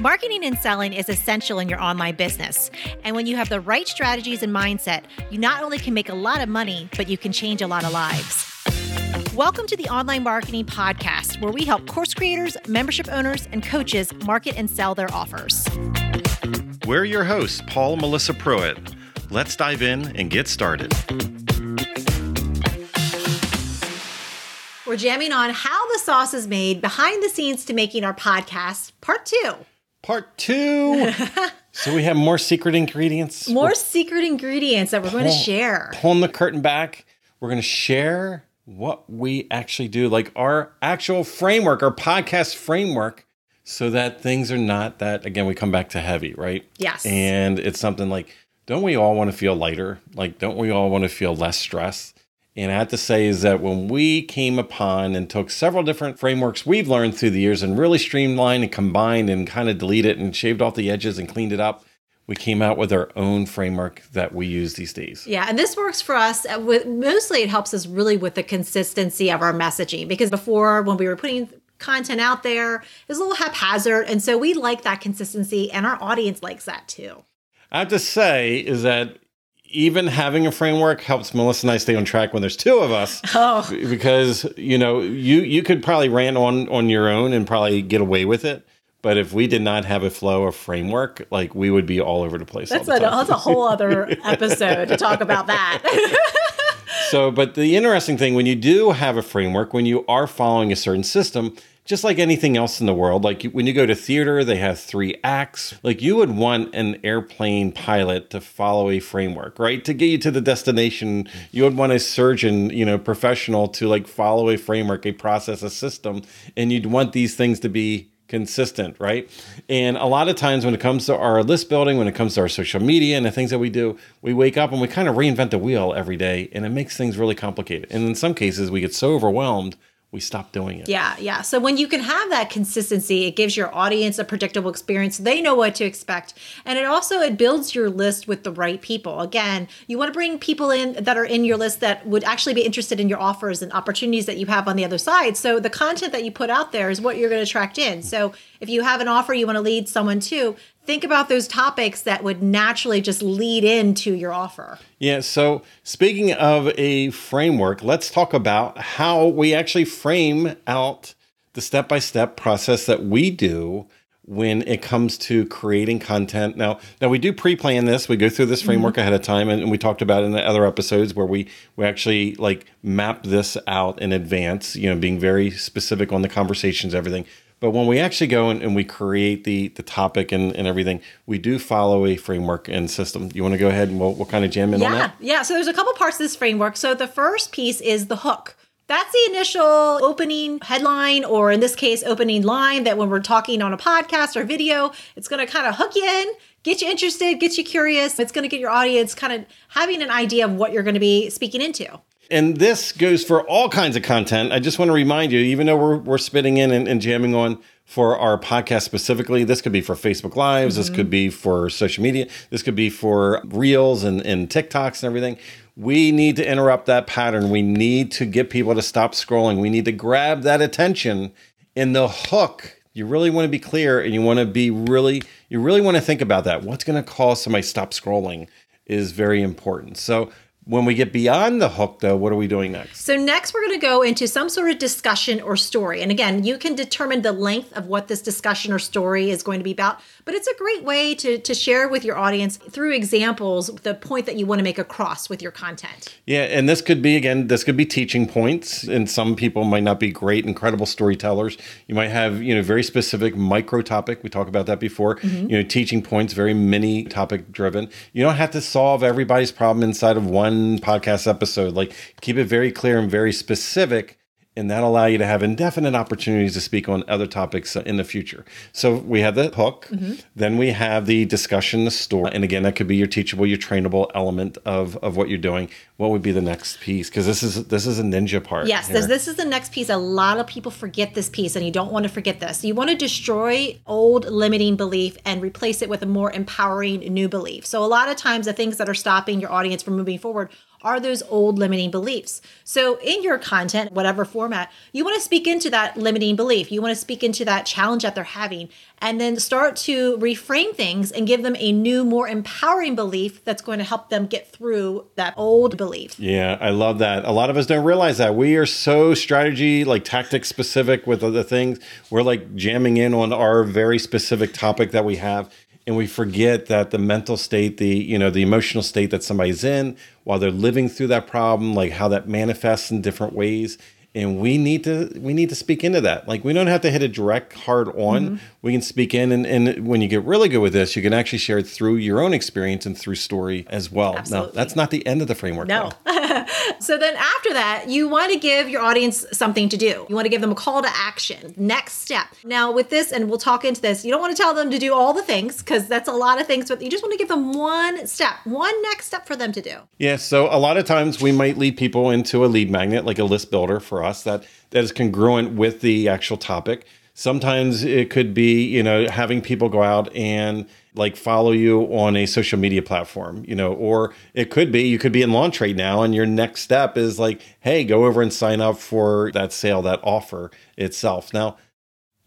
Marketing and selling is essential in your online business. And when you have the right strategies and mindset, you not only can make a lot of money, but you can change a lot of lives. Welcome to the Online Marketing Podcast, where we help course creators, membership owners, and coaches market and sell their offers. We're your hosts, Paul and Melissa Pruitt. Let's dive in and get started. We're jamming on how the sauce is made behind the scenes to making our podcast, part two. Part two. so we have more secret ingredients. More secret ingredients that we're going to share. Pulling the curtain back, we're going to share what we actually do, like our actual framework, our podcast framework, so that things are not that, again, we come back to heavy, right? Yes. And it's something like, don't we all want to feel lighter? Like, don't we all want to feel less stress? And I have to say is that when we came upon and took several different frameworks we've learned through the years and really streamlined and combined and kind of deleted and shaved off the edges and cleaned it up, we came out with our own framework that we use these days. Yeah, and this works for us. uh, With, mostly, it helps us really with the consistency of our messaging because before, when we were putting content out there, it was a little haphazard, and so we like that consistency, and our audience likes that too. I have to say is that even having a framework helps Melissa and I stay on track when there's two of us. Oh. Because, you know, you you could probably rant on on your own and probably get away with it. But if we did not have a flow of framework, like we would be all over the place. That's all a, time. that's a whole other episode to talk about that. So, but the interesting thing when you do have a framework, when you are following a certain system, just like anything else in the world, like when you go to theater, they have three acts. Like you would want an airplane pilot to follow a framework, right? To get you to the destination, you would want a surgeon, you know, professional to like follow a framework, a process, a system, and you'd want these things to be consistent, right? And a lot of times when it comes to our list building, when it comes to our social media and the things that we do, we wake up and we kind of reinvent the wheel every day and it makes things really complicated. And in some cases, we get so overwhelmed, we stop doing it. yeah, yeah. So when you can have that consistency, it gives your audience a predictable experience. They know what to expect, and it also it builds your list with the right people. Again, you want to bring people in that are in your list that would actually be interested in your offers and opportunities that you have on the other side. So the content that you put out there is what you're going to attract in. So if you have an offer you want to lead someone to, think about those topics that would naturally just lead into your offer. Yeah. So, speaking of a framework, let's talk about how we actually frame out the step by step process that we do when it comes to creating content. Now, now we do pre-plan this. We go through this framework mm-hmm. ahead of time, and, and we talked about in the other episodes where we we actually like map this out in advance. You know, being very specific on the conversations, everything. But when we actually go and, and we create the the topic and, and everything, we do follow a framework and system. You want to go ahead and we'll, we'll kind of jam in on that? yeah. So there's a couple parts of this framework. So the first piece is the hook. That's the initial opening headline, or in this case, opening line that when we're talking on a podcast or video, it's going to kind of hook you in, get you interested, get you curious. It's going to get your audience kind of having an idea of what you're going to be speaking into. And this goes for all kinds of content. I just want to remind you, even though we're, we're spitting in and, and jamming on for our podcast specifically, this could be for Facebook Lives, this could mm-hmm. be for social media, this could be for Reels and, and TikToks and everything. We need to interrupt that pattern. We need to get people to stop scrolling. We need to grab that attention in the hook. You really want to be clear and you want to be really, you really want to think about that. What's going to cause somebody to stop scrolling is very important. So, when we get beyond the hook, though, what are we doing next? So, next, we're going to go into some sort of discussion or story. And again, you can determine the length of what this discussion or story is going to be about, but it's a great way to, to share with your audience through examples the point that you want to make across with your content. Yeah, and this could be again, this could be teaching points, and some people might not be great, incredible storytellers. You might have you know very specific micro topic. We talked about that before. Mm-hmm. You know, teaching points, very mini topic driven. You don't have to solve everybody's problem inside of one podcast episode. Like keep it very clear and very specific. And that'll allow you to have indefinite opportunities to speak on other topics in the future. So we have the hook, mm-hmm. then we have the discussion, the story, and again, that could be your teachable, your trainable element of of what you're doing. What would be the next piece? Because this is this is a ninja part. Yes, this, this is the next piece. A lot of people forget this piece, and you don't want to forget this. You want to destroy old limiting belief and replace it with a more empowering new belief. So, a lot of times, the things that are stopping your audience from moving forward are those old limiting beliefs. So, in your content, whatever format, you want to speak into that limiting belief. You want to speak into that challenge that they're having and then start to reframe things and give them a new, more empowering belief that's going to help them get through that old belief. Yeah, I love that. A lot of us don't realize that. We are so strategy, like tactic specific with other things. We're like jamming in on our very specific topic that we have and we forget that the mental state the you know the emotional state that somebody's in while they're living through that problem like how that manifests in different ways and we need to we need to speak into that. Like we don't have to hit a direct hard on. Mm-hmm. we can speak in and, and when you get really good with this you can actually share it through your own experience and through story as well. Absolutely. now that's not the end of the framework no. so then after that you want to give your audience something to do. You want to give them a call to action. Next step. Now with this and we'll talk into this you don't want to tell them to do all the things because that's a lot of things but you just want to give them one step one next step for them to do. Yeah so a lot of times we might lead people into a lead magnet like a list builder for us that that is congruent with the actual topic. Sometimes it could be, you know, having people go out and like follow you on a social media platform, you know, or it could be you could be in launch right now and your next step is like, hey, go over and sign up for that sale, that offer itself. Now,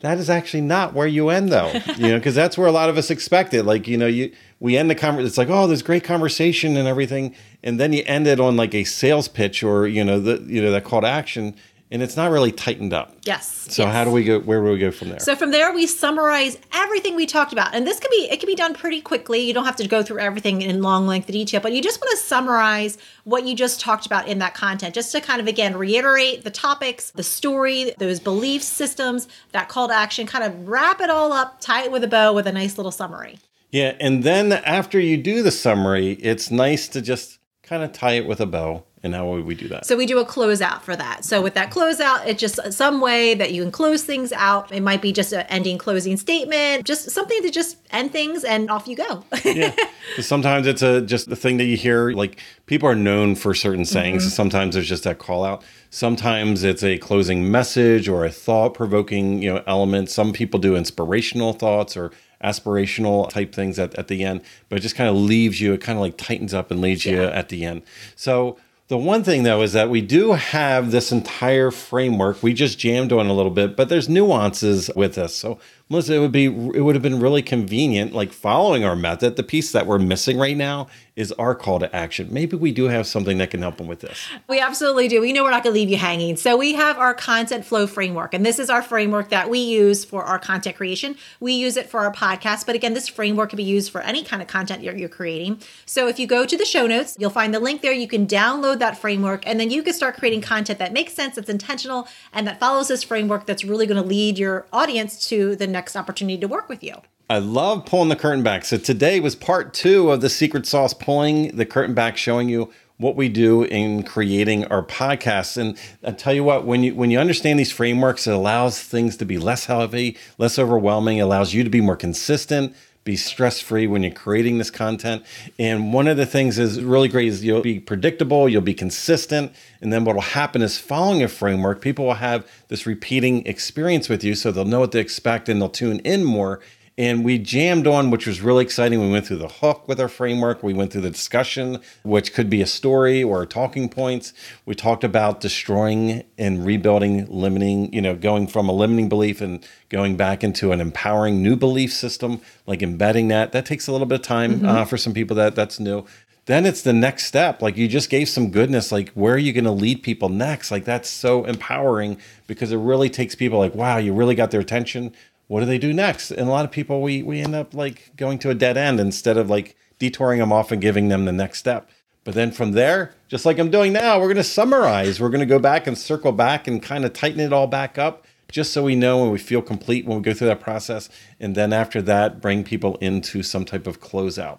that is actually not where you end though, you know, because that's where a lot of us expect it. Like, you know, you we end the conversation. It's like, oh, there's great conversation and everything, and then you end it on like a sales pitch or you know the you know that call to action, and it's not really tightened up. Yes. So yes. how do we go? Where do we go from there? So from there, we summarize everything we talked about, and this can be it can be done pretty quickly. You don't have to go through everything in long length detail, but you just want to summarize what you just talked about in that content, just to kind of again reiterate the topics, the story, those belief systems, that call to action, kind of wrap it all up, tie it with a bow with a nice little summary. Yeah, and then after you do the summary, it's nice to just kind of tie it with a bow and how would we do that? So we do a closeout for that. So with that closeout, it's just some way that you can close things out. It might be just an ending closing statement, just something to just end things and off you go. yeah. Sometimes it's a just the thing that you hear like people are known for certain sayings. Mm-hmm. Sometimes there's just that call out. Sometimes it's a closing message or a thought provoking, you know, element. Some people do inspirational thoughts or aspirational type things at, at the end, but it just kind of leaves you, it kind of like tightens up and leaves yeah. you at the end. So the one thing though is that we do have this entire framework. We just jammed on a little bit, but there's nuances with this. So Melissa, it would be it would have been really convenient, like following our method. The piece that we're missing right now is our call to action. Maybe we do have something that can help them with this. We absolutely do. We know we're not going to leave you hanging. So we have our content flow framework, and this is our framework that we use for our content creation. We use it for our podcast, but again, this framework can be used for any kind of content you're, you're creating. So if you go to the show notes, you'll find the link there. You can download that framework, and then you can start creating content that makes sense, that's intentional, and that follows this framework. That's really going to lead your audience to the next next opportunity to work with you. I love pulling the curtain back. So today was part two of the secret sauce, pulling the curtain back, showing you what we do in creating our podcasts. And I tell you what, when you when you understand these frameworks, it allows things to be less heavy, less overwhelming, it allows you to be more consistent, be stress free when you're creating this content. And one of the things is really great is you'll be predictable, you'll be consistent, and then what will happen is following a framework, people will have this repeating experience with you, so they'll know what to expect and they'll tune in more and we jammed on, which was really exciting. We went through the hook with our framework. We went through the discussion, which could be a story or talking points. We talked about destroying and rebuilding, limiting, you know, going from a limiting belief and going back into an empowering new belief system, like embedding that. That takes a little bit of time mm-hmm. uh, for some people that that's new then it's the next step. Like you just gave some goodness. Like where are you going to lead people next? Like that's so empowering because it really takes people like, wow, you really got their attention what do they do next? And a lot of people, we we end up like going to a dead end instead of like detouring them off and giving them the next step. But then from there, just like I'm doing now, we're going to summarize. We're going to go back and circle back and kind of tighten it all back up just so we know and we feel complete when we go through that process. And then after that, bring people into some type of closeout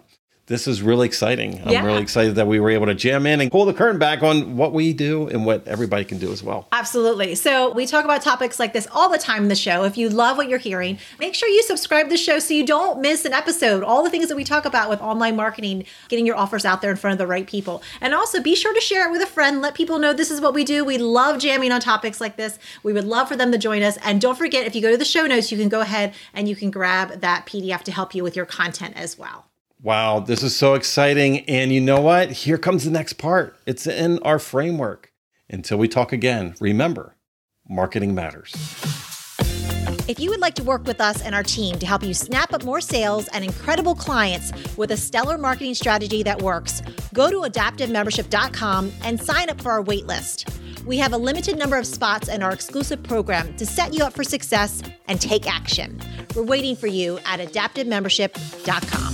this is really exciting. I'm yeah. really excited that we were able to jam in and pull the curtain back on what we do and what everybody can do as well. Absolutely. So, we talk about topics like this all the time in the show. If you love what you're hearing, make sure you subscribe to the show so you don't miss an episode. All the things that we talk about with online marketing, getting your offers out there in front of the right people. And also be sure to share it with a friend. Let people know this is what we do. We love jamming on topics like this. We would love for them to join us. And don't forget, if you go to the show notes, you can go ahead and you can grab that PDF to help you with your content as well. Wow, this is so exciting. And you know what? Here comes the next part. It's in our framework. Until we talk again, remember marketing matters. If you would like to work with us and our team to help you snap up more sales and incredible clients with a stellar marketing strategy that works, go to adaptivemembership.com and sign up for our waitlist. We have a limited number of spots in our exclusive program to set you up for success and take action. We're waiting for you at adaptivemembership.com.